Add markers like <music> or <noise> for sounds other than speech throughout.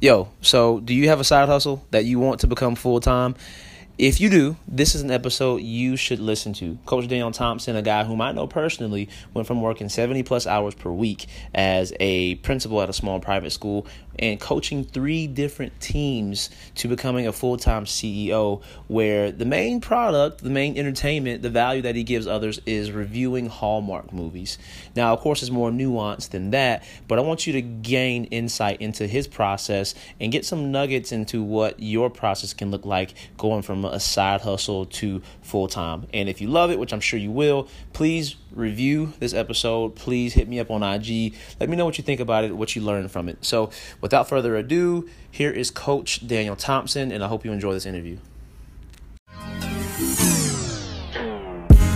Yo, so do you have a side hustle that you want to become full time? If you do, this is an episode you should listen to. Coach Daniel Thompson, a guy whom I know personally, went from working 70 plus hours per week as a principal at a small private school and coaching three different teams to becoming a full time CEO, where the main product, the main entertainment, the value that he gives others is reviewing Hallmark movies. Now, of course, it's more nuanced than that, but I want you to gain insight into his process and get some nuggets into what your process can look like going from a side hustle to full time. And if you love it, which I'm sure you will, please review this episode. Please hit me up on IG. Let me know what you think about it, what you learned from it. So, without further ado, here is Coach Daniel Thompson, and I hope you enjoy this interview.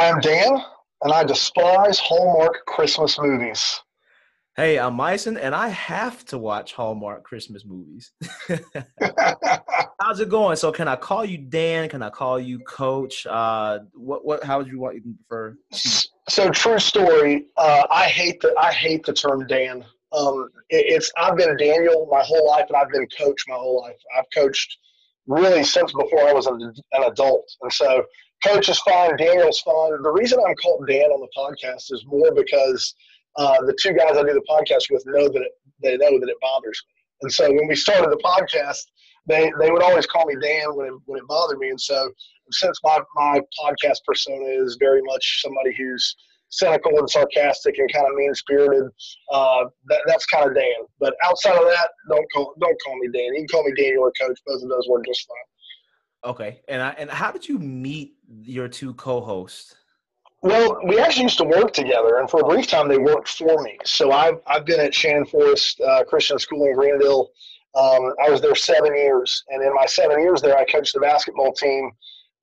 Hi, I'm Dan, and I despise Hallmark Christmas movies. Hey, I'm Myson, and I have to watch Hallmark Christmas movies. <laughs> How's it going? So, can I call you Dan? Can I call you Coach? Uh, what what? How would you want you prefer? So, true story. Uh, I hate the I hate the term Dan. Um, it, it's I've been Daniel my whole life, and I've been Coach my whole life. I've coached really since before I was an, an adult, and so Coach is fine. Daniel's fine. The reason I'm called Dan on the podcast is more because uh, the two guys I do the podcast with know that it, they know that it bothers me. And so when we started the podcast, they, they would always call me Dan when it, when it bothered me. And so since my, my podcast persona is very much somebody who's cynical and sarcastic and kind of mean spirited, uh, that, that's kind of Dan. But outside of that, don't call don't call me Dan. You can call me Daniel or Coach. Both of those work just fine. Okay, and I, and how did you meet your two co-hosts? Well, we actually used to work together, and for a brief time, they worked for me. So I've I've been at Shannon Forest uh, Christian School in Greenville. Um, I was there seven years, and in my seven years there, I coached the basketball team,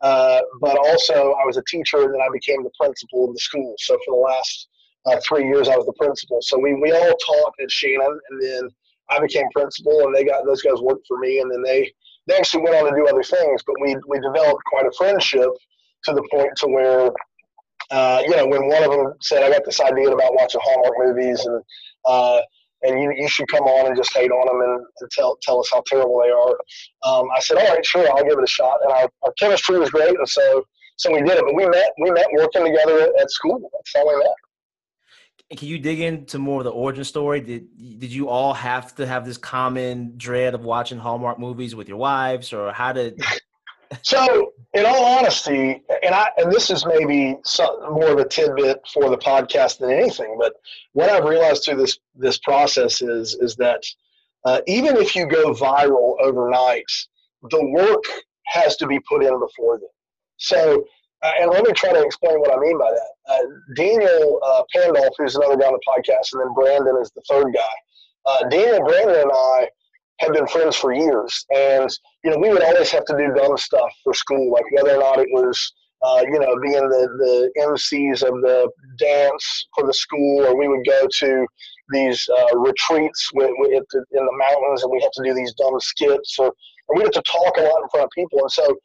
uh, but also I was a teacher, and then I became the principal of the school. So for the last uh, three years, I was the principal. So we we all taught at Shannon, and then I became principal, and they got those guys worked for me, and then they they actually went on to do other things, but we we developed quite a friendship to the point to where, uh, you know, when one of them said, "I got this idea about watching Hallmark movies," and uh, and you, you should come on and just hate on them and, and tell tell us how terrible they are. Um, I said, "All right, sure, I'll give it a shot." And our, our chemistry was great, and so so we did it. But we met we met working together at, school. That's how we met can you dig into more of the origin story? Did did you all have to have this common dread of watching Hallmark movies with your wives, or how did? So, in all honesty, and I and this is maybe some, more of a tidbit for the podcast than anything, but what I've realized through this this process is is that uh, even if you go viral overnight, the work has to be put in before then. So uh, and let me try to explain what I mean by that. Uh, Daniel uh, Pandolf, who's another guy on the podcast, and then Brandon is the third guy. Uh, Daniel, Brandon, and I have been friends for years, and you know we would always have to do dumb stuff for school, like whether or not it was uh, you know being the the MCs of the dance for the school, or we would go to these uh, retreats with, with in the mountains, and we have to do these dumb skits, or, or we have to talk a lot in front of people, and so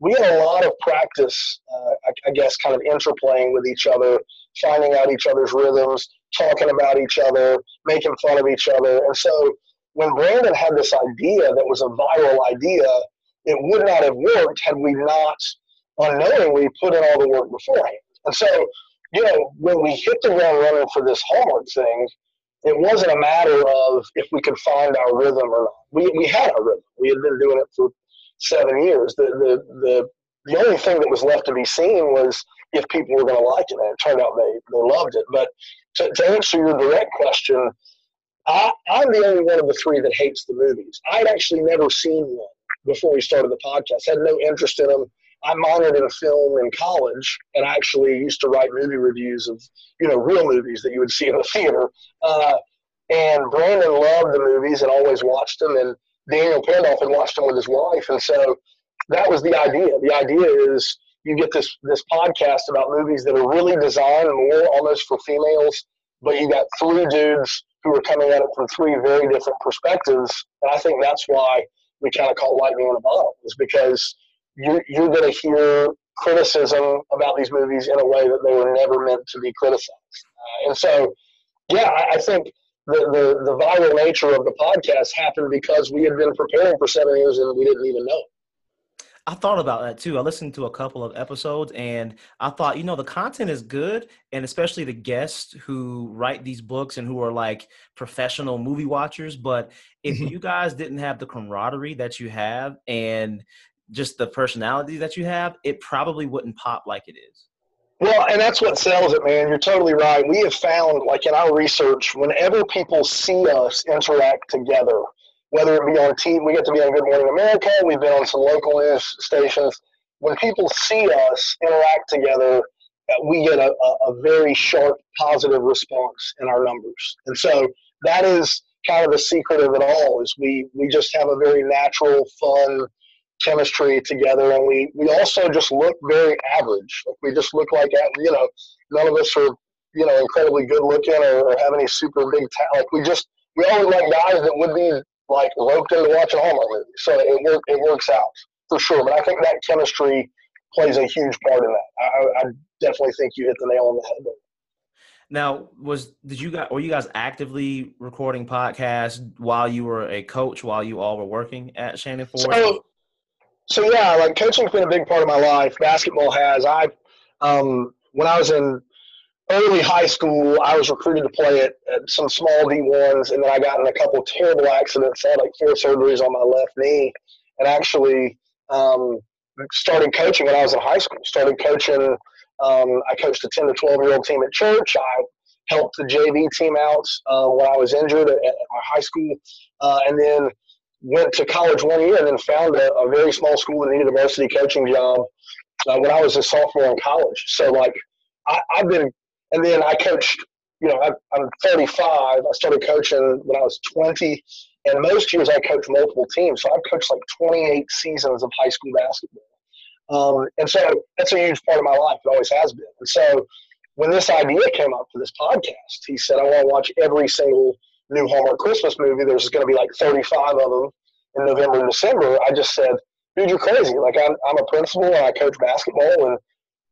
we had a lot of practice, uh, I, I, guess, kind of interplaying with each other, finding out each other's rhythms, talking about each other, making fun of each other. And so when Brandon had this idea that was a viral idea, it would not have worked had we not unknowingly put in all the work beforehand. And so, you know, when we hit the ground running for this Hallmark thing, it wasn't a matter of if we could find our rhythm or not. We, we had our rhythm. We had been doing it for seven years. The, the, the, the only thing that was left to be seen was if people were going to like it. And it turned out they, they loved it. But to, to answer your direct question, I, I'm the only one of the three that hates the movies. I'd actually never seen one before we started the podcast. Had no interest in them. I monitored in film in college and I actually used to write movie reviews of, you know, real movies that you would see in the theater. Uh, and Brandon loved the movies and always watched them. And Daniel Pandolf had watched them with his wife. And so that was the idea. The idea is you get this, this podcast about movies that are really designed more almost for females, but you got three dudes who are coming at it from three very different perspectives. And I think that's why we kind of call lightning in a bottle, is because you're, you're going to hear criticism about these movies in a way that they were never meant to be criticized. Uh, and so, yeah, I, I think the, the, the viral nature of the podcast happened because we had been preparing for seven years and we didn't even know. I thought about that too. I listened to a couple of episodes and I thought, you know, the content is good. And especially the guests who write these books and who are like professional movie watchers. But if mm-hmm. you guys didn't have the camaraderie that you have and just the personality that you have, it probably wouldn't pop like it is. Well, and that's what sells it, man. You're totally right. We have found, like in our research, whenever people see us interact together, whether it be on TV, we get to be on Good Morning America, we've been on some local news stations. When people see us interact together, uh, we get a, a very sharp positive response in our numbers. And so that is kind of the secret of it all is we, we just have a very natural, fun, chemistry together, and we we also just look very average. We just look like uh, you know none of us are you know incredibly good looking or, or have any super big talent. Like we just we always like guys that would be like roped into watching Hallmark movies. So it work it works out for sure. But I think that chemistry plays a huge part in that. I, I definitely think you hit the nail on the head there. Now, was did you guys were you guys actively recording podcasts while you were a coach while you all were working at Shannon Forest? So so yeah, like coaching's been a big part of my life. Basketball has. I, um, when I was in early high school, I was recruited to play at, at some small D ones, and then I got in a couple terrible accidents. I had like four surgeries on my left knee, and actually um, started coaching when I was in high school. Started coaching. Um, I coached a ten to twelve year old team at church. I helped the JV team out uh, when I was injured at, at my high school, uh, and then went to college one year and then found a, a very small school that needed a varsity coaching job uh, when I was a sophomore in college. So like I, have been, and then I coached. You know, I, I'm 35. I started coaching when I was 20, and most years I coached multiple teams. So I've coached like 28 seasons of high school basketball. Um, and so that's a huge part of my life. It always has been. And so when this idea came up for this podcast, he said, I want to watch every single new Hallmark Christmas movie. There's going to be like 35 of them in November and December. I just said, dude, you're crazy. Like I'm, I'm a principal and I coach basketball. And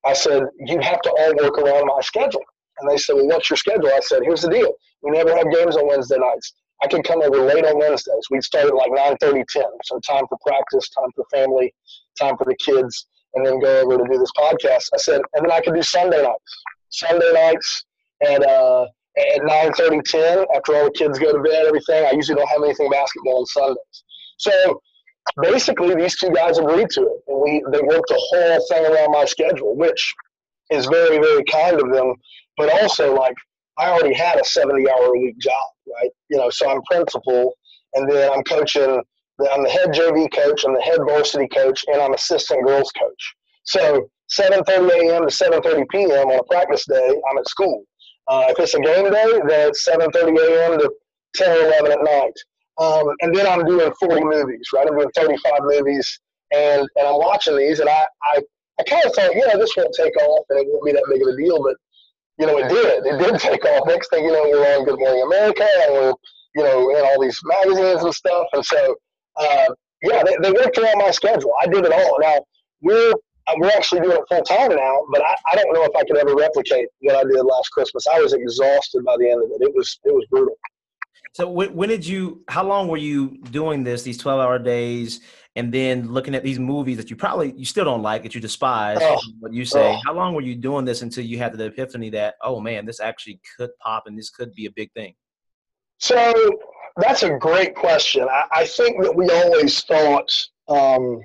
I said, you have to all work around my schedule. And they said, well, what's your schedule? I said, here's the deal. We never have games on Wednesday nights. I can come over late on Wednesdays. We'd start at like 9 30, 10. So time for practice, time for family, time for the kids, and then go over to do this podcast. I said, and then I could do Sunday nights. Sunday nights at uh, at 9 30, 10, after all the kids go to bed, everything. I usually don't have anything basketball on Sundays. So basically, these two guys agreed to it. And we they worked the whole thing around my schedule, which is very, very kind of them. But also, like, I already had a 70 hour a week job, right? You know, so I'm principal, and then I'm coaching. I'm the head JV coach, I'm the head varsity coach, and I'm assistant girls coach. So 7:30 a.m. to 7:30 p.m. on a practice day, I'm at school. Uh, if it's a game day, then it's 7:30 a.m. to 10 or 11 at night. Um, and then I'm doing 40 movies, right? I'm doing 35 movies, and, and I'm watching these, and I, I, I kind of thought, yeah, this won't take off, and it won't be that big of a deal, but you know, it did. It did take off. Next thing you know, we're on Good Morning America, and we're you know in all these magazines and stuff, and so uh, yeah, they, they worked around my schedule. I did it all. Now we're we're actually doing it full time now, but I, I don't know if I could ever replicate what I did last Christmas. I was exhausted by the end of it. It was it was brutal. So when, when did you? How long were you doing this? These twelve hour days, and then looking at these movies that you probably you still don't like, that you despise. Oh, what you say? Oh. How long were you doing this until you had the epiphany that oh man, this actually could pop and this could be a big thing? So that's a great question. I, I think that we always thought. Um,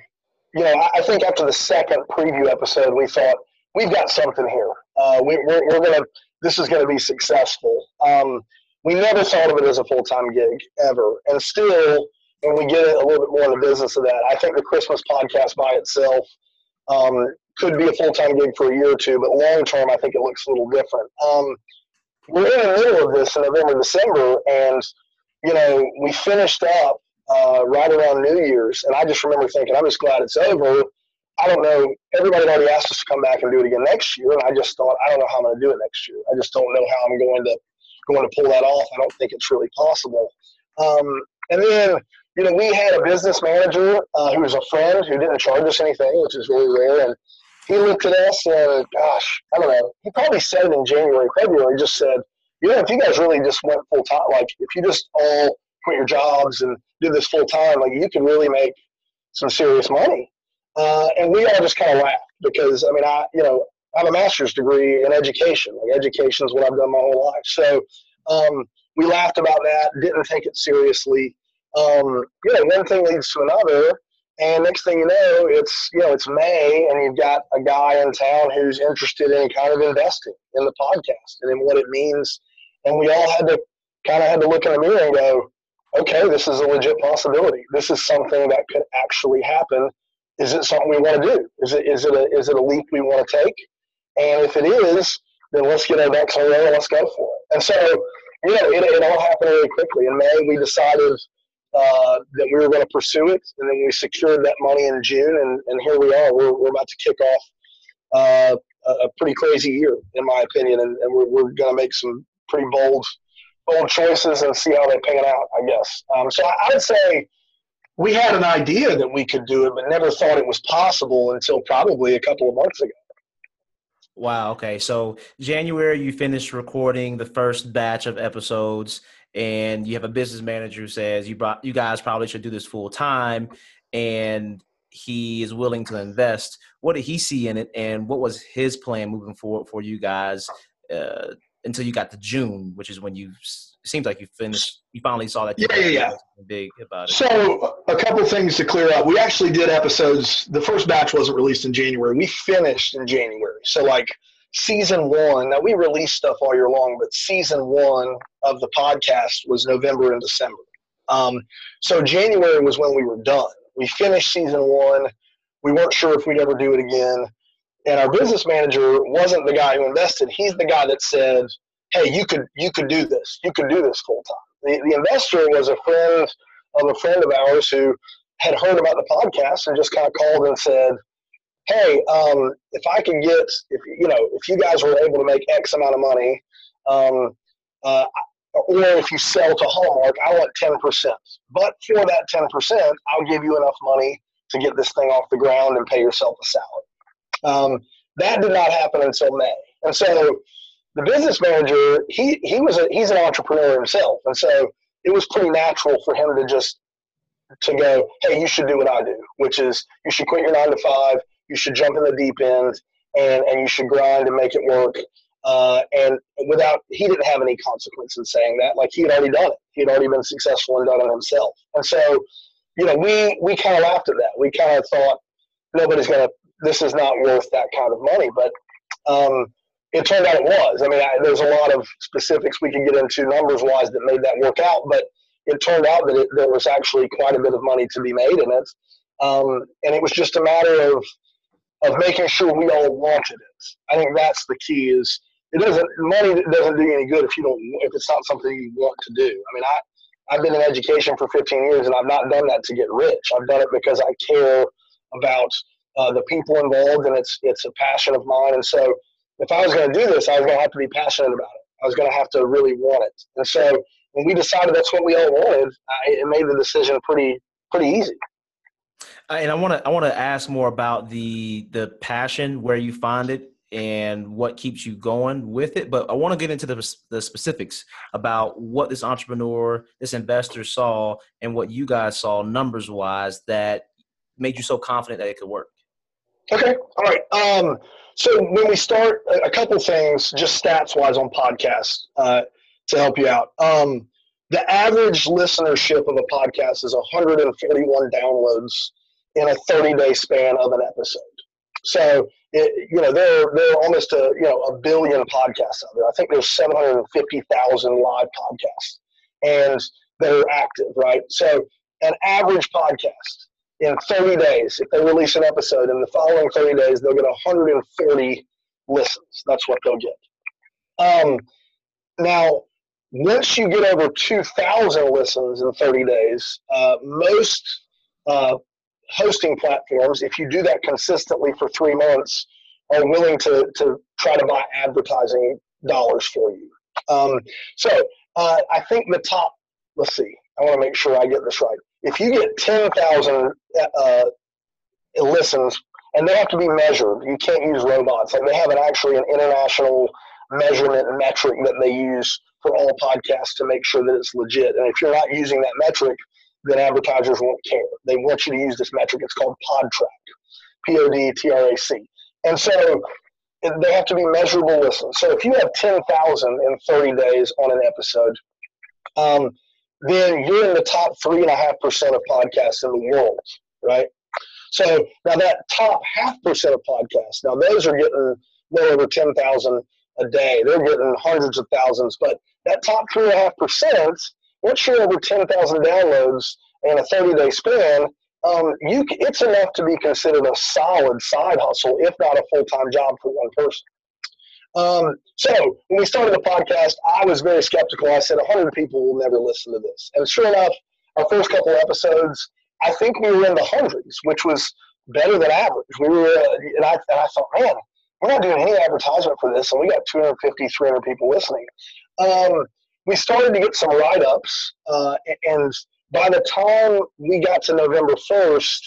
you know, I think after the second preview episode, we thought we've got something here. Uh, we, are we're, we're gonna this is gonna be successful. Um, we never thought of it as a full time gig ever, and still, when we get a little bit more in the business of that, I think the Christmas podcast by itself Um, could be a full time gig for a year or two, but long term, I think it looks a little different. Um, we're in the middle of this in November, December, and you know we finished up uh, right around New Year's, and I just remember thinking, I'm just glad it's over. I don't know. Everybody already asked us to come back and do it again next year, and I just thought, I don't know how I'm going to do it next year. I just don't know how I'm going to going to pull that off. I don't think it's really possible. Um, and then, you know, we had a business manager uh, who was a friend who didn't charge us anything, which is really rare. And he looked at us and, gosh, I don't know. He probably said in January, February, just said, you know, if you guys really just went full time, like if you just all quit your jobs and do this full time, like you could really make some serious money. Uh, and we all just kind of laughed because, I mean, I, you know, I have a master's degree in education. Like education is what I've done my whole life. So um, we laughed about that, didn't take it seriously. Um, you know, one thing leads to another, and next thing you know, it's you know it's May, and you've got a guy in town who's interested in kind of investing in the podcast and in what it means. And we all had to kind of had to look in the mirror and go, okay, this is a legit possibility. This is something that could actually happen. Is it something we want to do? Is it is it a is it a leap we want to take? And if it is, then let's get our ducks in a row and let's go for it. And so, you know, it, it all happened really quickly. In May, we decided uh, that we were going to pursue it, and then we secured that money in June, and, and here we are. We're, we're about to kick off uh, a, pretty crazy year, in my opinion, and, and we're, we're going to make some pretty bold bold choices and see how they pan out, I guess. Um, so I, I would say we had an idea that we could do it, but never thought it was possible until probably a couple of months ago. Wow. Okay. So January, you finished recording the first batch of episodes, and you have a business manager who says you brought you guys probably should do this full time, and he is willing to invest. What did he see in it, and what was his plan moving forward for you guys uh, until you got to June, which is when you it seems like you finished. You finally saw that. Yeah, yeah, yeah. Big about it. So a couple things to clear up. We actually did episodes. The first batch wasn't released in January. We finished in January. So like season one. Now we release stuff all year long, but season one of the podcast was November and December. Um, so January was when we were done. We finished season one. We weren't sure if we'd ever do it again. And our business manager wasn't the guy who invested. He's the guy that said, "Hey, you could you could do this. You could do this full time." The, the investor was a friend of a friend of ours who had heard about the podcast and just kind of called and said, "Hey, um, if I could get if you know if you guys were able to make X amount of money, um, uh, or if you sell to Hallmark, I want ten percent. But for that ten percent, I'll give you enough money to get this thing off the ground and pay yourself a salary." Um, that did not happen until May, and so the business manager he he was a, he's an entrepreneur himself, and so it was pretty natural for him to just to go, hey, you should do what I do, which is you should quit your nine to five, you should jump in the deep end, and and you should grind and make it work. Uh, and without he didn't have any consequence in saying that, like he had already done it, he had already been successful and done it himself. And so, you know, we we kind of laughed at that. We kind of thought nobody's gonna, this is not worth that kind of money, but. Um, it turned out it was. I mean, I, there's a lot of specifics we can get into numbers wise that made that work out, but it turned out that it, there was actually quite a bit of money to be made in it. Um, and it was just a matter of of making sure we all wanted it. I think that's the key. Is it doesn't money doesn't do any good if you don't if it's not something you want to do. I mean, I I've been in education for 15 years and I've not done that to get rich. I've done it because I care about uh, the people involved and it's it's a passion of mine. And so if I was going to do this, I was going to have to be passionate about it. I was going to have to really want it. And so when we decided that's what we all wanted, it made the decision pretty pretty easy. Uh, and I want to I want to ask more about the the passion, where you find it, and what keeps you going with it. But I want to get into the the specifics about what this entrepreneur, this investor saw, and what you guys saw numbers wise that made you so confident that it could work. Okay, all right. Um, so when we start, a couple things, just stats wise on podcasts uh, to help you out. Um, the average listenership of a podcast is 141 downloads in a 30 day span of an episode. So it, you know there there are almost a you know a billion podcasts out there. I think there's 750,000 live podcasts, and they're active, right? So an average podcast in 30 days, if they release an episode, in the following 30 days, they'll get 140 listens. That's what they'll get. Um, now, once you get over 2,000 listens in 30 days, uh, most uh, hosting platforms, if you do that consistently for three months, are willing to, to try to buy advertising dollars for you. Um, so uh, I think the top, let's see, I want to make sure I get this right. If you get 10,000 uh, listens, and they have to be measured, you can't use robots. Like they have an actually an international measurement metric that they use for all podcasts to make sure that it's legit. And if you're not using that metric, then advertisers won't care. They want you to use this metric. It's called PodTrac, P O D T R A C. And so they have to be measurable listens. So if you have 10,000 in 30 days on an episode, um, then you're in the top 3.5% of podcasts in the world, right? So now that top half percent of podcasts, now those are getting well over 10,000 a day. They're getting hundreds of thousands. But that top 3.5%, once you're over 10,000 downloads in a 30 day span, um, you it's enough to be considered a solid side hustle, if not a full time job for one person. Um, so when we started the podcast, I was very skeptical. I said 100 people will never listen to this, and sure enough, our first couple episodes, I think we were in the hundreds, which was better than average. We were, and I, and I thought, man, we're not doing any advertisement for this, and we got 250, 300 people listening. Um, we started to get some write ups, uh, and by the time we got to November 1st,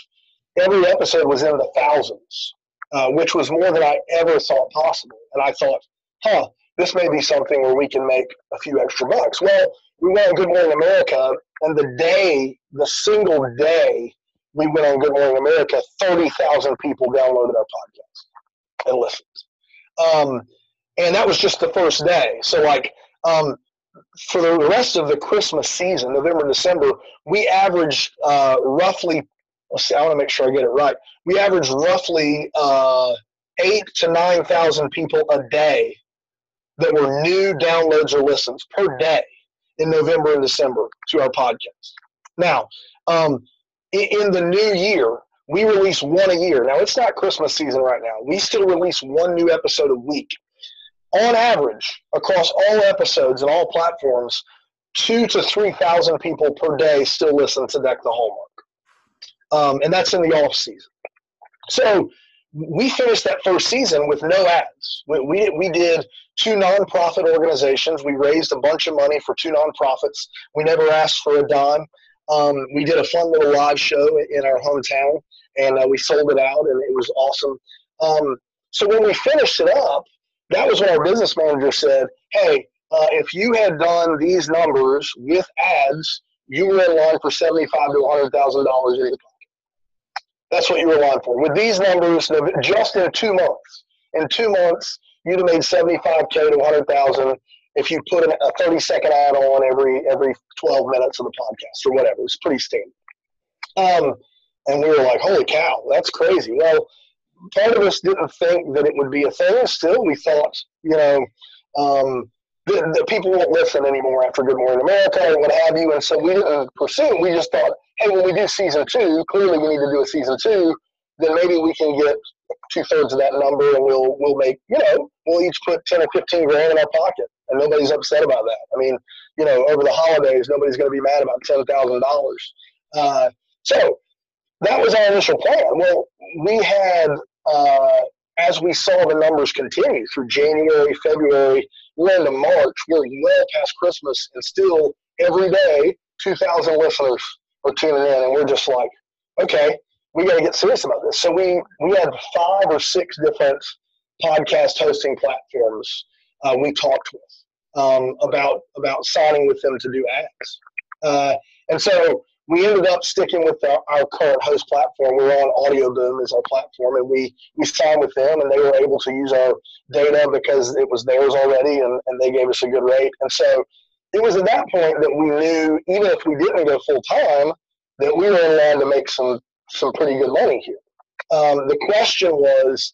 every episode was in the thousands, uh, which was more than I ever thought possible. And I thought, huh, this may be something where we can make a few extra bucks. Well, we went on Good Morning America, and the day, the single day we went on Good Morning America, 30,000 people downloaded our podcast and listened. Um, and that was just the first day. So, like, um, for the rest of the Christmas season, November, December, we averaged uh, roughly, let's see, I want to make sure I get it right. We averaged roughly uh, eight to 9,000 people a day that were new downloads or listens per day in November and December to our podcast. Now, um, in the new year, we release one a year. Now, it's not Christmas season right now. We still release one new episode a week on average, across all episodes and all platforms, two to 3,000 people per day still listen to Deck the Hallmark. Um, and that's in the off season. So we finished that first season with no ads. We, we, we did two nonprofit organizations. We raised a bunch of money for two nonprofits. We never asked for a dime. Um, we did a fun little live show in our hometown, and uh, we sold it out, and it was awesome. Um, so when we finished it up, that was when our business manager said, hey, uh, if you had done these numbers with ads, you were in line for seventy-five to one hundred thousand dollars in pocket. That's what you were in line for. With these numbers, just in two months, in two months, you'd have made seventy-five k to one hundred thousand if you put a thirty-second ad on every every twelve minutes of the podcast or whatever. It's pretty standard. Um, and we were like, "Holy cow, that's crazy!" Well, part of us didn't think that it would be a thing. Still, we thought, you know, um, that, that people won't listen anymore after Good Morning America or what have you. And so we didn't pursue. We just thought, hey, when we do season two, clearly we need to do a season two. Then maybe we can get two thirds of that number, and we'll we'll make you know we'll each put ten or fifteen grand in our pocket, and nobody's upset about that. I mean, you know, over the holidays, nobody's going to be mad about ten thousand uh, dollars. So that was our initial plan. Well, we had uh, as we saw the numbers continue through January, February, we're into March, we're well past Christmas, and still every day, 2,000 listeners are tuning in, and we're just like, okay, we got to get serious about this. So we we had five or six different podcast hosting platforms uh, we talked with um, about about signing with them to do ads, uh, and so we ended up sticking with our, our current host platform. We are on Audioboom as our platform, and we we signed with them, and they were able to use our data because it was theirs already, and, and they gave us a good rate. And so it was at that point that we knew, even if we didn't go full time, that we were in line to make some some pretty good money here. Um, the question was,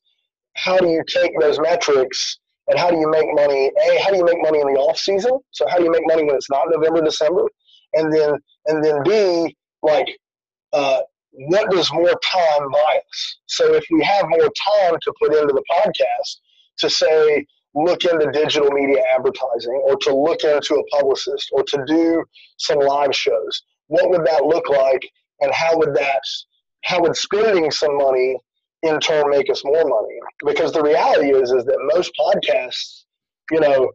how do you take those metrics and how do you make money? A, how do you make money in the off season? So how do you make money when it's not November, December? and then and then B like uh, what does more time buy us? So if we have more time to put into the podcast to say, look into digital media advertising or to look into a publicist or to do some live shows, what would that look like? And how would that, how would spending some money in turn make us more money? Because the reality is, is that most podcasts, you know,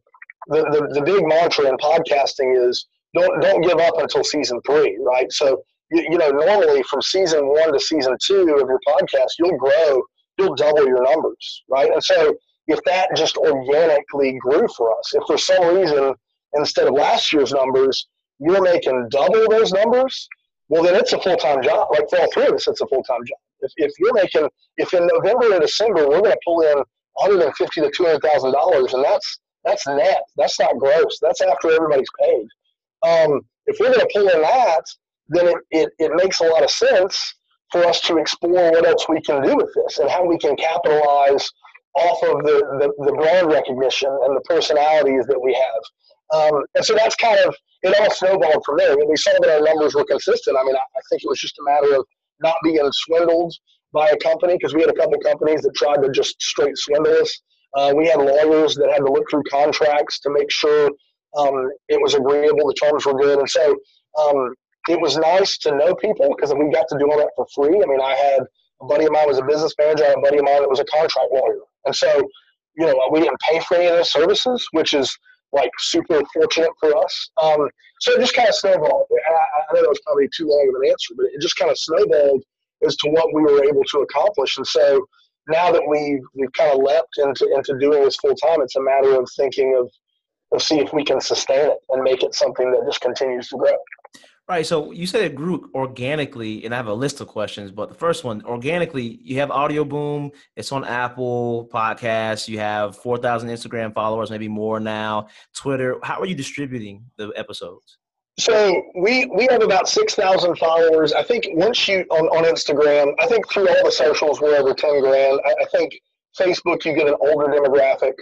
the, the, the big mantra in podcasting is don't, don't give up until season three, right? So you, you know, normally from season one to season two of your podcast, you'll grow, you'll double your numbers, right? And so if that just organically grew for us, if for some reason instead of last year's numbers, you're making double those numbers, well, then it's a full time job. Like for all three of us, it's a full time job. If, if you're making, if in November and December we're going to pull in 150 to 200 thousand dollars, and that's that's net. That's not gross. That's after everybody's paid. Um, if we're going to pull in that, then it, it, it makes a lot of sense for us to explore what else we can do with this and how we can capitalize off of the, the, the brand recognition and the personalities that we have. Um, and so that's kind of, it all snowballed from there. When we saw that our numbers were consistent, I mean, I, I think it was just a matter of not being swindled by a company because we had a couple companies that tried to just straight swindle us. Uh, we had lawyers that had to look through contracts to make sure um, it was agreeable, the terms were good. And so um, it was nice to know people because we got to do all that for free. I mean, I had a buddy of mine was a business manager, and a buddy of mine that was a contract lawyer. And so, you know, we didn't pay for any of those services, which is like super fortunate for us. Um, so it just kind of snowballed. I, I know that was probably too long of an answer, but it just kind of snowballed as to what we were able to accomplish. And so now that we've, we've kind of leapt into, into doing this full time, it's a matter of thinking of, of see if we can sustain it and make it something that just continues to grow. Right. So you said it grew organically, and I have a list of questions. But the first one, organically, you have Audioboom. It's on Apple Podcasts. You have four thousand Instagram followers, maybe more now. Twitter. How are you distributing the episodes? So we we have about six thousand followers. I think once you on, on Instagram, I think through all the socials we're over ten grand. I, I think Facebook you get an older demographic.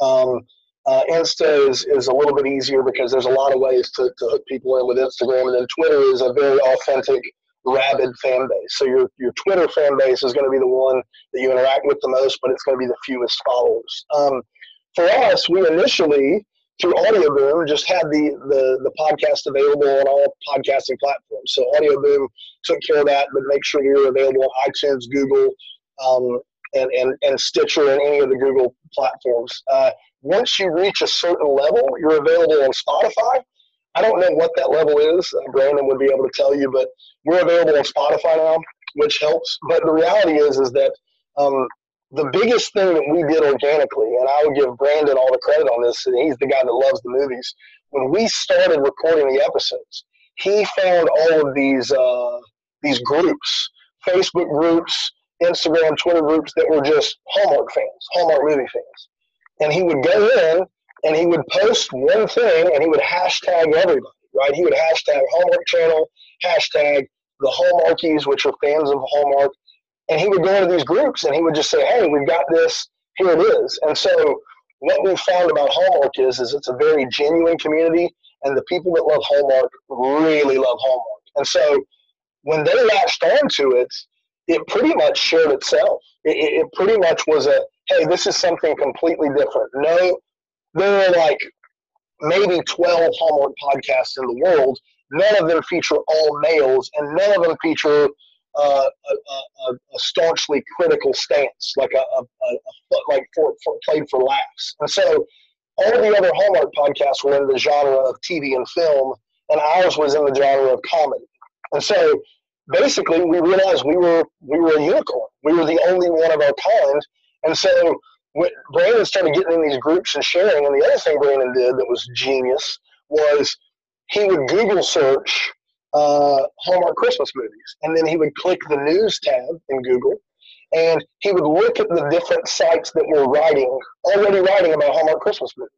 Um, uh, Insta is, is a little bit easier because there's a lot of ways to, to hook people in with Instagram. And then Twitter is a very authentic, rabid fan base. So your, your Twitter fan base is going to be the one that you interact with the most, but it's going to be the fewest followers. Um, for us, we initially, through Audioboom, just had the, the, the podcast available on all podcasting platforms. So Audioboom took care of that, but make sure you're available on iTunes, Google, um, and, and, and Stitcher and any of the Google platforms. Uh, once you reach a certain level, you're available on Spotify. I don't know what that level is. Uh, Brandon would be able to tell you, but we're available on Spotify now, which helps. But the reality is, is that um, the biggest thing that we did organically, and I would give Brandon all the credit on this, and he's the guy that loves the movies. When we started recording the episodes, he found all of these uh, these groups, Facebook groups, Instagram, Twitter groups that were just Hallmark fans, Hallmark movie fans and he would go in and he would post one thing and he would hashtag everybody, right? He would hashtag Hallmark Channel, hashtag the Hallmarkies, which are fans of Hallmark, and he would go into these groups and he would just say, "Hey, we've got this. Here it is." And so, what we found about Hallmark is, is it's a very genuine community, and the people that love Hallmark really love Hallmark. And so, when they latched onto it, it pretty much shared itself. It, it, pretty much was a hey, this is something completely different. No, there are like maybe 12 Hallmark podcasts in the world. None of them feature all males, and none of them feature uh, a, a, a, staunchly critical stance, like a, a, a like for, for, played for laughs. And so, all the other Hallmark podcasts were in the genre of TV and film, and ours was in the genre of comedy. And so, basically, we realized we were we were a unicorn. We were the only one of our kind and so when Brandon started getting in these groups and sharing. And the other thing Brandon did that was genius was he would Google search uh, Hallmark Christmas movies, and then he would click the news tab in Google, and he would look at the different sites that were writing already writing about Hallmark Christmas movies.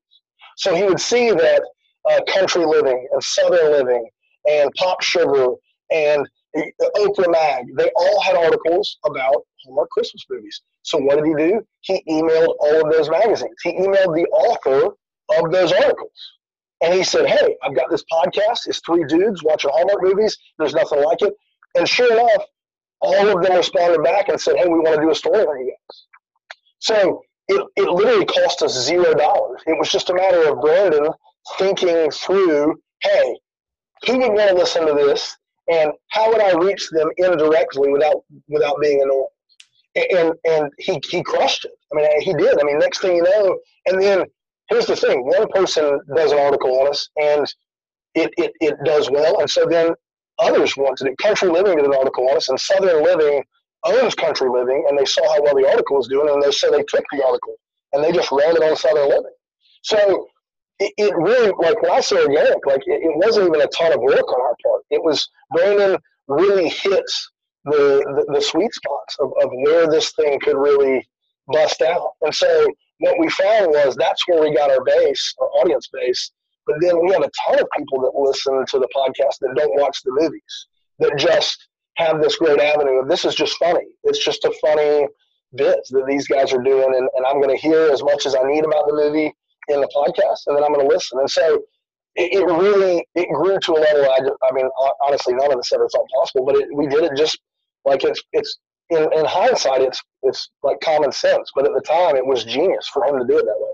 So he would see that uh, Country Living and Southern Living and Pop Sugar and Oprah Mag, they all had articles about Hallmark Christmas movies. So what did he do? He emailed all of those magazines. He emailed the author of those articles. And he said, Hey, I've got this podcast. It's three dudes watching Hallmark movies. There's nothing like it. And sure enough, all of them responded back and said, "Hey, we want to do a story on you guys." So it, it literally cost us zero dollars. It was just a matter of Brandon thinking through, "Hey, who would want to listen to this, and how would I reach them indirectly without without being annoying?" And and he he crushed it. I mean, he did. I mean, next thing you know, and then here's the thing: one person does an article on us, and it, it, it does well, and so then others want to do. Country Living did an article on us, and Southern Living owns Country Living, and they saw how well the article was doing, and they said they took the article and they just ran it on Southern Living. So it, it really, like when I say organic, like it, it, wasn't even a ton of work on our part. It was Brandon really hit the, the, the sweet spots of, of where this thing could really bust out. And so what we found was that's where we got our base, our audience base, but then we have a ton of people that listen to the podcast that don't watch the movies, that just have this great avenue of this is just funny. It's just a funny bit that these guys are doing, and, and I'm going to hear as much as I need about the movie in the podcast, and then I'm going to listen. And so it, it, really it grew to a level. I, I mean, honestly, none of us ever thought possible, but it, we did it just like it's it's in, in hindsight, it's it's like common sense, but at the time, it was genius for him to do it that way.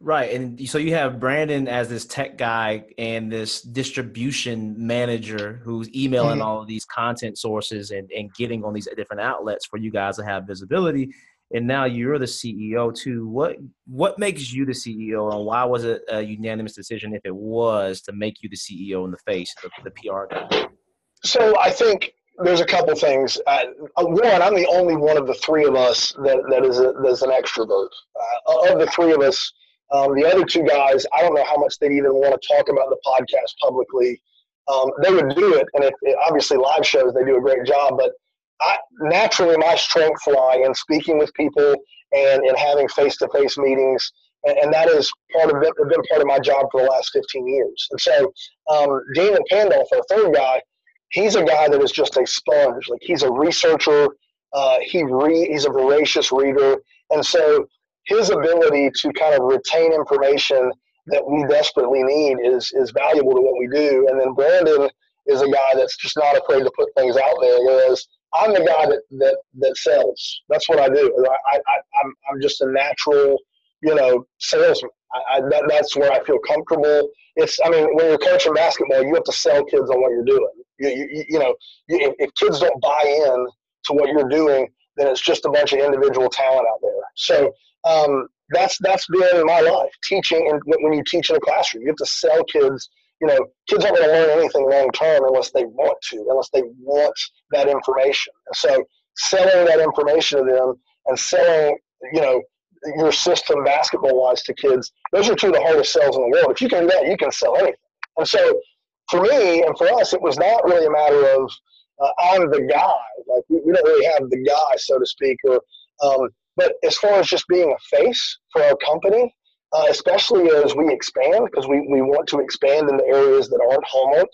Right. And so you have Brandon as this tech guy and this distribution manager who's emailing mm-hmm. all of these content sources and, and getting on these different outlets for you guys to have visibility. And now you're the CEO too. What what makes you the CEO and why was it a unanimous decision if it was to make you the CEO in the face, of the PR guy? So I think there's a couple things. Uh, one, I'm the only one of the three of us that, that is a, that's an extrovert. Uh, of the three of us, um, the other two guys, I don't know how much they'd even want to talk about the podcast publicly. Um, they would do it, and obviously live shows, they do a great job. But I, naturally, my strengths lie in speaking with people and in having face-to-face meetings, and, and that is part of been part of my job for the last 15 years. And so, um, Damon Pandolf, our third guy, he's a guy that is just a sponge. Like he's a researcher. Uh, he re- he's a voracious reader, and so his ability to kind of retain information that we desperately need is is valuable to what we do. And then Brandon is a guy that's just not afraid to put things out there. Whereas I'm the guy that that, that sells. That's what I do. I, I, I'm I'm just a natural, you know, salesman. I, I that, that's where I feel comfortable. It's I mean when you're coaching basketball, you have to sell kids on what you're doing. You you, you know if, if kids don't buy in to what you're doing, then it's just a bunch of individual talent out there. So um, that's that's been my life teaching. And when you teach in a classroom, you have to sell kids. You know, kids aren't going to learn anything long term unless they want to, unless they want that information. And so, selling that information to them and selling, you know, your system basketball wise to kids, those are two of the hardest sales in the world. If you can do that, you can sell anything. And so, for me and for us, it was not really a matter of uh, I'm the guy. Like we, we, don't really have the guy, so to speak, or um, but as far as just being a face for our company, uh, especially as we expand, because we, we want to expand in the areas that aren't Hallmark,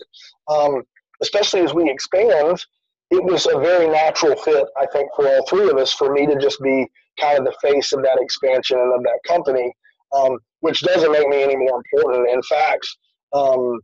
um, especially as we expand, it was a very natural fit, I think, for all three of us, for me to just be kind of the face of that expansion and of that company, um, which doesn't make me any more important. In fact, um,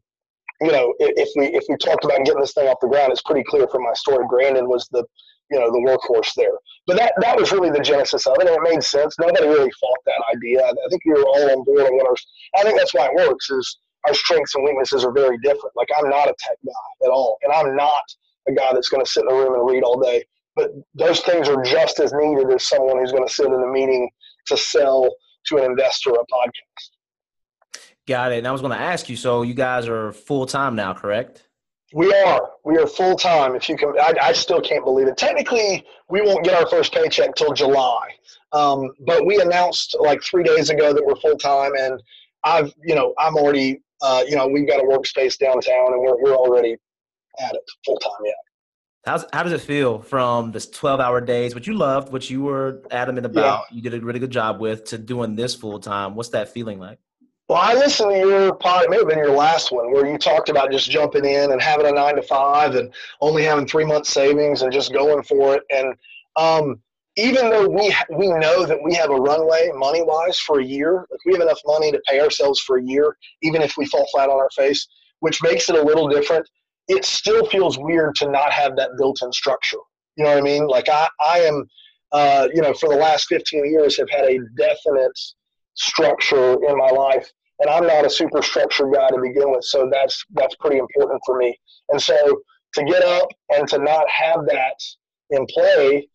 you know, if we if we talked about getting this thing off the ground, it's pretty clear from my story. Brandon was the you know the workhorse there. But that that was really the genesis of it, and it made sense. Nobody really fought that idea. I think we were all on board our. I think that's why it works. Is our strengths and weaknesses are very different. Like I'm not a tech guy at all, and I'm not a guy that's going to sit in a room and read all day. But those things are just as needed as someone who's going to sit in a meeting to sell to an investor a podcast. Got it. And I was going to ask you. So you guys are full time now, correct? We are. We are full time. If you can, I, I, still can't believe it. Technically, we won't get our first paycheck till July, um, but we announced like three days ago that we're full time, and I've, you know, I'm already, uh, you know, we've got a workspace downtown, and we're we're already at it full time. Yeah. How's, how does it feel from this 12 hour days, which you loved, which you were adamant about, yeah. you did a really good job with, to doing this full time? What's that feeling like? Well, I listened to your pod, it may have been your last one, where you talked about just jumping in and having a nine to five and only having three months savings and just going for it. And um, even though we we know that we have a runway money wise for a year, like we have enough money to pay ourselves for a year, even if we fall flat on our face, which makes it a little different. It still feels weird to not have that built-in structure. You know what I mean? Like I, I am, uh, you know, for the last 15 years have had a definite structure in my life, and I'm not a super structured guy to begin with, so that's that's pretty important for me. And so to get up and to not have that in play,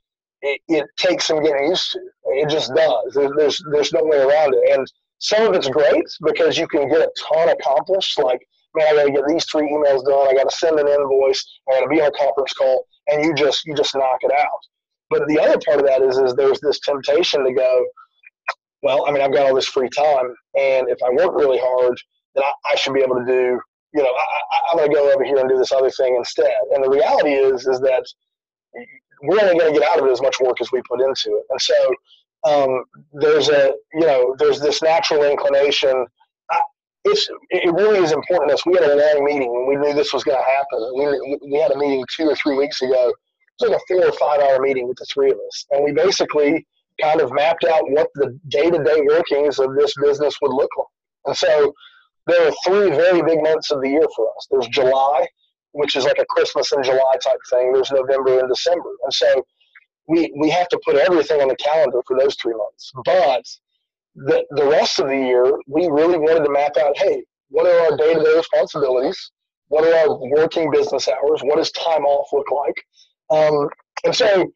it, it takes some getting used to. It just does. There's, there's no way around it, and some of it's great because you can get a ton accomplished. Like, man, I got to get these three emails done. I got to send an invoice. I got to be on a conference call, and you just you just knock it out. But the other part of that is is there's this temptation to go, well, I mean, I've got all this free time, and if I work really hard, then I, I should be able to do. You know, I, I'm going to go over here and do this other thing instead. And the reality is, is that we're only going to get out of it as much work as we put into it. And so um, there's a you know there's this natural inclination. I, it's it really is important to us. We had a long meeting and we knew this was going to happen. We we had a meeting two or three weeks ago. It was like a four or five hour meeting with the three of us, and we basically kind of mapped out what the day to day workings of this business would look like. And so there are three very big months of the year for us. There's July, which is like a Christmas in July type thing. There's November and December, and so we we have to put everything on the calendar for those three months. But the the rest of the year, we really wanted to map out. Hey, what are our day to day responsibilities? What are our working business hours? What does time off look like? Um, and so,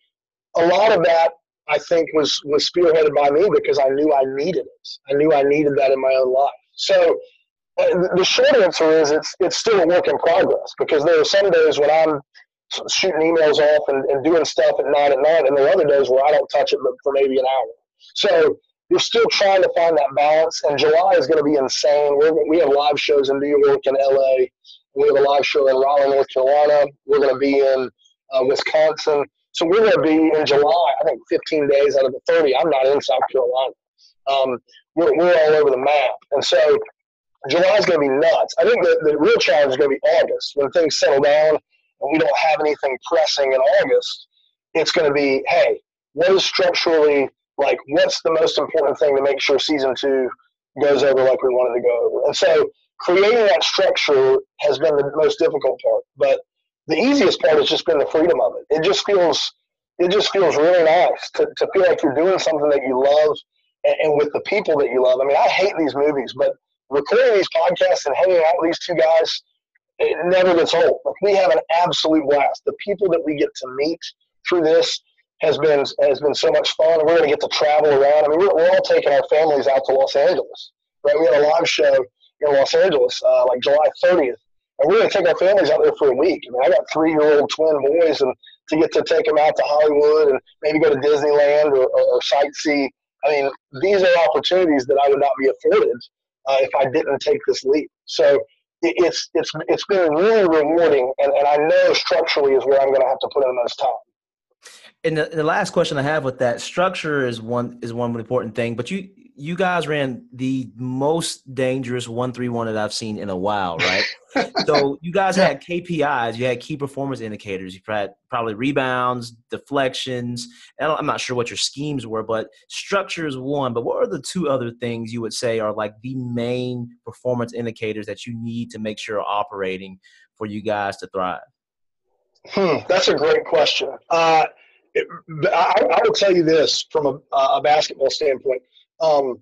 a lot of that I think was was spearheaded by me because I knew I needed it. I knew I needed that in my own life. So. Uh, the short answer is it's it's still a work in progress because there are some days when I'm shooting emails off and, and doing stuff at night at night, and there are other days where I don't touch it for maybe an hour. So we're still trying to find that balance, and July is going to be insane. We're, we have live shows in New York and LA. We have a live show in Raleigh, North Carolina. We're going to be in uh, Wisconsin. So we're going to be in July, I think 15 days out of the 30. I'm not in South Carolina. Um, we're, we're all over the map. And so July is going to be nuts. I think the, the real challenge is going to be August when things settle down and we don't have anything pressing in August, it's going to be, hey, what is structurally like? What's the most important thing to make sure season two goes over like we wanted to go over? And so, creating that structure has been the most difficult part, but the easiest part has just been the freedom of it. It just feels, it just feels really nice to, to feel like you're doing something that you love and, and with the people that you love. I mean, I hate these movies, but recording these podcasts and hanging out with these two guys it never gets old. Like we have an absolute blast. The people that we get to meet through this has been has been so much fun. We're going to get to travel around. I mean, we're, we're all taking our families out to Los Angeles. Right? We had a live show in Los Angeles, uh, like July 30th, and we're going to take our families out there for a week. I mean, I got three year old twin boys, and to get to take them out to Hollywood and maybe go to Disneyland or, or, or sightsee. I mean, these are opportunities that I would not be afforded uh, if I didn't take this leap. So it's it's it's been really rewarding, and, and I know structurally is where I'm going to have to put in the most time. And the, the last question I have with that structure is one is one important thing, but you you guys ran the most dangerous one three one that I've seen in a while, right? <laughs> <laughs> so you guys had KPIs, you had key performance indicators, you had probably rebounds, deflections. I'm not sure what your schemes were, but structure is one. But what are the two other things you would say are like the main performance indicators that you need to make sure are operating for you guys to thrive? Hmm, that's a great question. Uh, it, I, I would tell you this from a, a basketball standpoint um,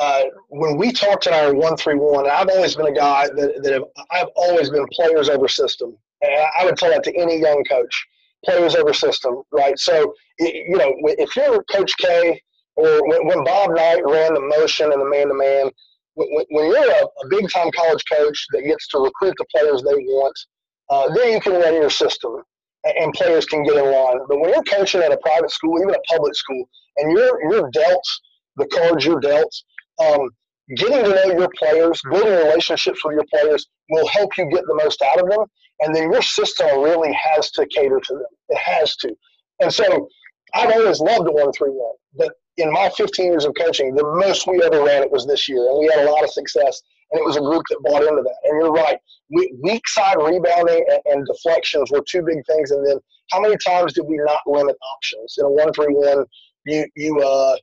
uh, when we talked in our one three one, I've always been a guy that, that have, I've always been players over system. And I would tell that to any young coach, players over system, right? So you know, if you're Coach K or when, when Bob Knight ran the motion and the man to man, when you're a, a big time college coach that gets to recruit the players they want, uh, then you can run your system and players can get in line. But when you're coaching at a private school, even a public school, and you're you're dealt the cards you're dealt. Um, getting to know your players, building relationships with your players will help you get the most out of them. And then your system really has to cater to them. It has to. And so I've always loved the one three one, but in my 15 years of coaching, the most we ever ran it was this year, and we had a lot of success. And it was a group that bought into that. And you're right, weak side rebounding and, and deflections were two big things. And then how many times did we not limit options in a one three one? You you uh,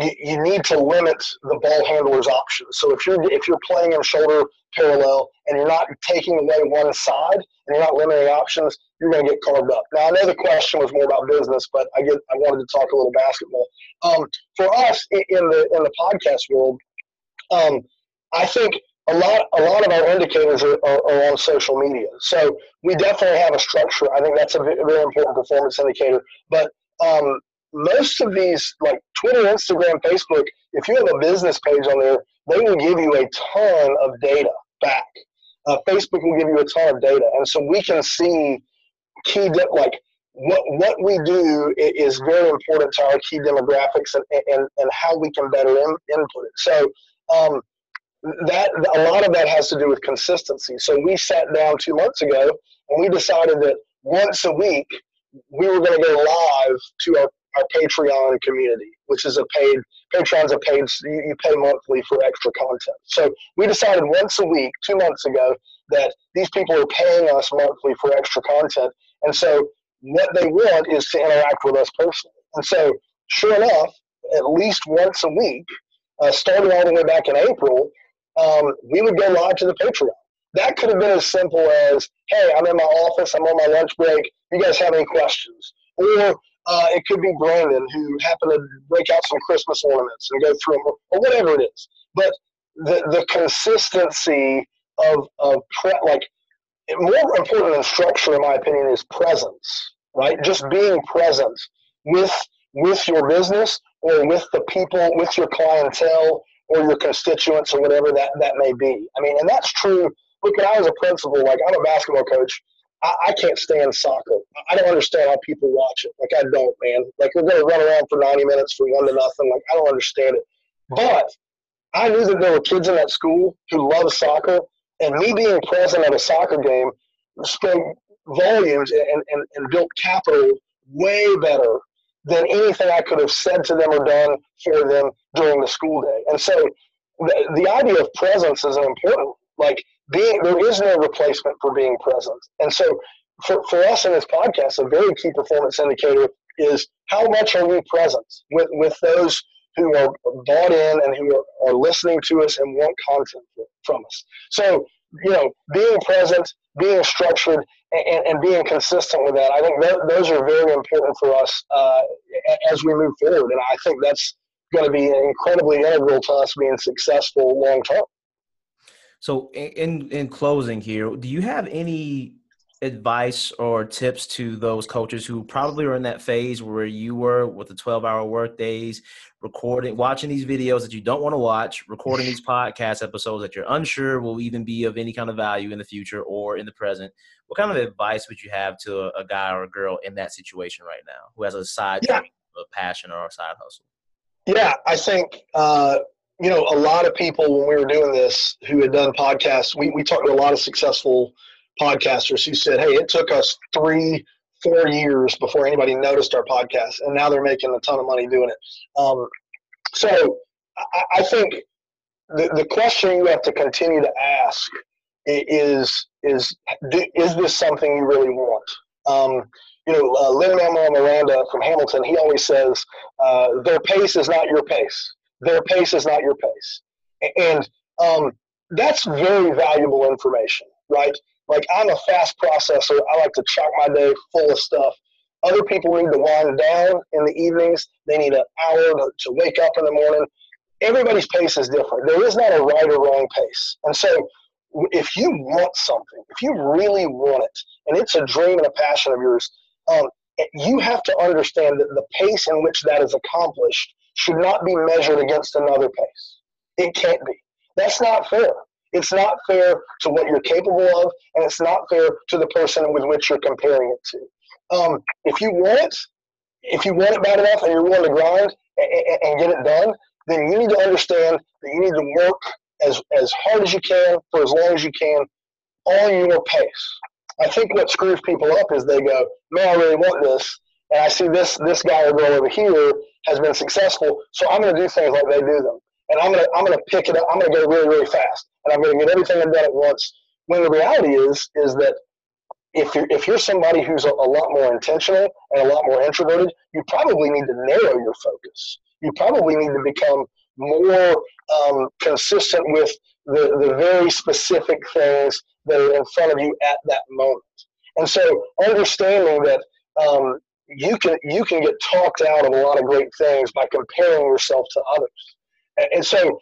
you, you need to limit the ball handler's options. So if you're if you're playing in shoulder parallel and you're not taking away one side and you're not limiting options, you're going to get carved up. Now I know the question was more about business, but I get I wanted to talk a little basketball. Um, for us in the in the podcast world, um, I think a lot a lot of our indicators are, are, are, on social media. So we definitely have a structure. I think that's a very important performance indicator. But um, most of these, like Twitter, Instagram, Facebook, if you have a business page on there, they will give you a ton of data back. Uh, Facebook will give you a ton of data, and so we can see key de- like what what we do is very important to our key demographics and and, and how we can better in, input it. So. Um, that a lot of that has to do with consistency. So we sat down two months ago and we decided that once a week we were going to go live to our our Patreon community, which is a paid Patreon's a paid you, you pay monthly for extra content. So we decided once a week, two months ago, that these people are paying us monthly for extra content, and so what they want is to interact with us personally. And so, sure enough, at least once a week, uh, starting all the way back in April, um, we would go live to the Patreon. That could have been as simple as, "Hey, I'm in my office. I'm on my lunch break. You guys have any questions?" Or uh, it could be Brandon who happened to break out some Christmas ornaments and go through them, or, or whatever it is. But the the consistency of of pre- like more important than structure, in my opinion, is presence. Right, just being present with with your business or with the people, with your clientele or your constituents or whatever that that may be. I mean, and that's true. Look, when I was a principal, like I'm a basketball coach, I, I can't stand soccer. I don't understand how people watch it. Like I don't, man. Like we're gonna run around for 90 minutes for one to nothing. Like I don't understand it. But I knew that there were kids in that school who love soccer, and me being present at a soccer game spoke volumes and, and, and built capital way better than anything I could have said to them or done for them during the school day. And so the, the idea of presence is important. Like being there is no replacement for being present. And so for, for us in this podcast, a very key performance indicator is how much are we present with, with those who are bought in and who are, are listening to us and want content from us. So, you know, being present, being structured, and, and being consistent with that, I think th- those are very important for us uh, as we move forward. And I think that's going to be incredibly integral to us being successful long term. So, in in closing here, do you have any advice or tips to those coaches who probably are in that phase where you were with the 12 hour work days, recording, watching these videos that you don't want to watch, recording these podcast episodes that you're unsure will even be of any kind of value in the future or in the present? What kind of advice would you have to a, a guy or a girl in that situation right now who has a side yeah. a passion or a side hustle? Yeah, I think uh, you know, a lot of people when we were doing this who had done podcasts, we, we talked to a lot of successful podcasters who said, Hey, it took us three, four years before anybody noticed our podcast, and now they're making a ton of money doing it. Um, so I, I think the, the question you have to continue to ask is is is this something you really want? Um, you know, uh, Lin Manuel Miranda from Hamilton, he always says, uh, "Their pace is not your pace." Their pace is not your pace. And um, that's very valuable information, right? Like I'm a fast processor. I like to chock my day full of stuff. Other people need to wind down in the evenings. They need an hour to, wake up in the morning. Everybody's pace is different. There is not a right or wrong pace. And so if you want something, if you really want it, and it's a dream and a passion of yours, um, you have to understand that the pace in which that is accomplished should not be measured against another pace. It can't be. That's not fair. It's not fair to what you're capable of, and it's not fair to the person with which you're comparing it to. Um, if you want it, if you want it bad enough and you're willing to grind and, and get it done, then you need to understand that you need to work as, as hard as you can for as long as you can on your pace. I think what screws people up is they go, man, I really want this. And I see this this guy over here has been successful, so I'm going to do things like they do them, and I'm going to I'm going to pick it up. I'm going to go really really fast, and I'm going to get everything I've done at once. When the reality is is that if you're if you're somebody who's a, a lot more intentional and a lot more introverted, you probably need to narrow your focus. you probably need to become more um, consistent with the, the very specific things that are in front of you at that moment. And so understanding that um, you can you can get talked out of a lot of great things by comparing yourself to others. And so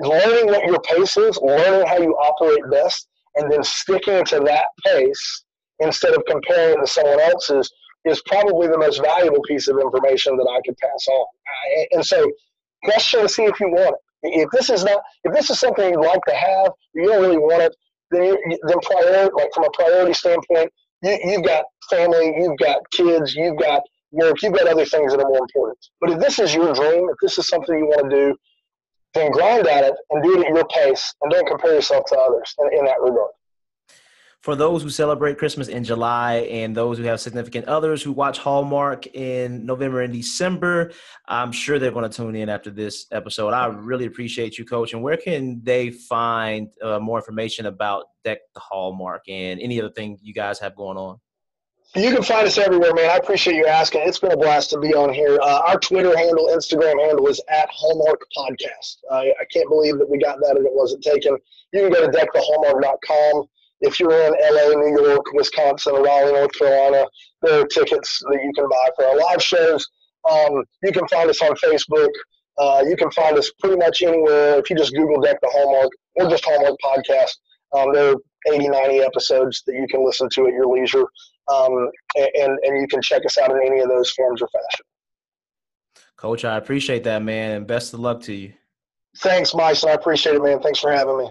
learning what your pace is, learning how you operate best, and then sticking to that pace instead of comparing to someone else's is probably the most valuable piece of information that I could pass on. And so question to see if you want it. If this is not, if this is something you'd like to have, you don't really want it, then then priority, like from a priority standpoint, you, you've got family, you've got kids, you've got work, you've got other things that are more important. But if this is your dream, if this is something you want to do, then grind at it and do it at your pace, and don't compare yourself to others in, in that regard for those who celebrate Christmas in July and those who have significant others who watch Hallmark in November and December, I'm sure they're going to tune in after this episode. I really appreciate you, Coach. And where can they find uh, more information about Deck the Hallmark and any other thing you guys have going on? You can find us everywhere, man. I appreciate you asking. It's been a blast to be on here. Uh, our Twitter handle, Instagram handle is at Hallmark Podcast. Uh, I can't believe that we got that and it wasn't taken. You can go to deckthehallmark.com if you're in LA, New York, Wisconsin, Raleigh, North Carolina, there are tickets that you can buy for our live shows. Um, you can find us on Facebook. Uh, you can find us pretty much anywhere. If you just Google Deck the Hallmark or just Hallmark Podcast, um, there are 80, 90 episodes that you can listen to at your leisure. Um, and, and you can check us out in any of those forms or fashion. Coach, I appreciate that, man, and best of luck to you. Thanks, Mike. I appreciate it, man. Thanks for having me.